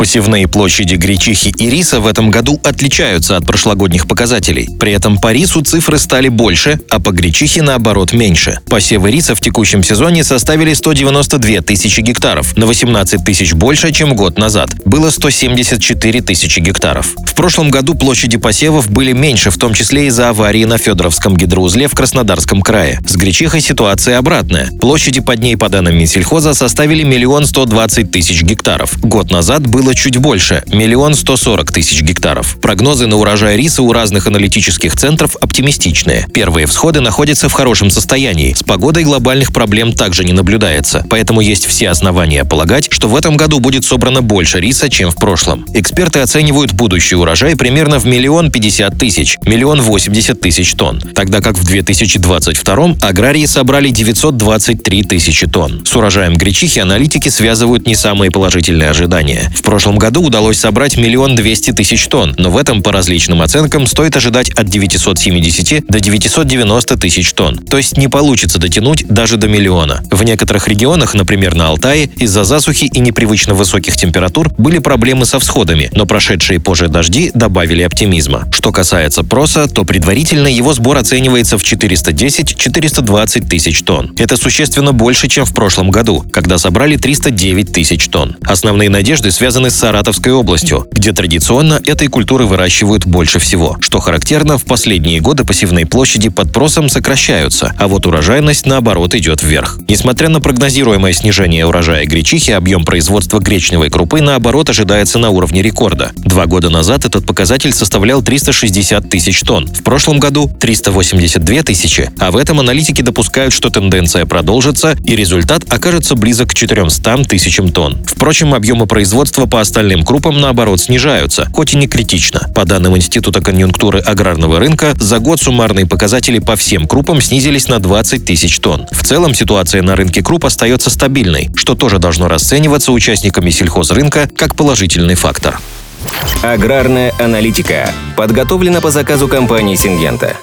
Посевные площади гречихи и риса в этом году отличаются от прошлогодних показателей. При этом по рису цифры стали больше, а по гречихе наоборот меньше. Посевы риса в текущем сезоне составили 192 тысячи гектаров, на 18 тысяч больше, чем год назад. Было 174 тысячи гектаров. В прошлом году площади посевов были меньше, в том числе из-за аварии на Федоровском гидроузле в Краснодарском крае. С гречихой ситуация обратная. Площади под ней, по данным Минсельхоза, составили миллион сто двадцать тысяч гектаров. Год назад было было чуть больше – миллион сто сорок тысяч гектаров. Прогнозы на урожай риса у разных аналитических центров оптимистичные. Первые всходы находятся в хорошем состоянии. С погодой глобальных проблем также не наблюдается. Поэтому есть все основания полагать, что в этом году будет собрано больше риса, чем в прошлом. Эксперты оценивают будущий урожай примерно в миллион пятьдесят тысяч, миллион восемьдесят тысяч тонн. Тогда как в 2022 аграрии собрали 923 тысячи тонн. С урожаем гречихи аналитики связывают не самые положительные ожидания. В прошлом году удалось собрать миллион двести тысяч тонн, но в этом по различным оценкам стоит ожидать от 970 до 990 тысяч тонн. То есть не получится дотянуть даже до миллиона. В некоторых регионах, например на Алтае, из-за засухи и непривычно высоких температур были проблемы со всходами, но прошедшие позже дожди добавили оптимизма. Что касается проса, то предварительно его сбор оценивается в 410-420 тысяч тонн. Это существенно больше, чем в прошлом году, когда собрали 309 тысяч тонн. Основные надежды связаны с Саратовской областью, где традиционно этой культуры выращивают больше всего. Что характерно, в последние годы посевные площади под просом сокращаются, а вот урожайность, наоборот, идет вверх. Несмотря на прогнозируемое снижение урожая гречихи, объем производства гречневой крупы, наоборот, ожидается на уровне рекорда. Два года назад этот показатель составлял 360 тысяч тонн. В прошлом году 382 тысячи, а в этом аналитики допускают, что тенденция продолжится и результат окажется близок к 400 тысячам тонн. Впрочем, объемы производства остальным крупам, наоборот, снижаются, хоть и не критично. По данным Института конъюнктуры аграрного рынка, за год суммарные показатели по всем крупам снизились на 20 тысяч тонн. В целом ситуация на рынке круп остается стабильной, что тоже должно расцениваться участниками сельхозрынка как положительный фактор. Аграрная аналитика подготовлена по заказу компании «Сингента».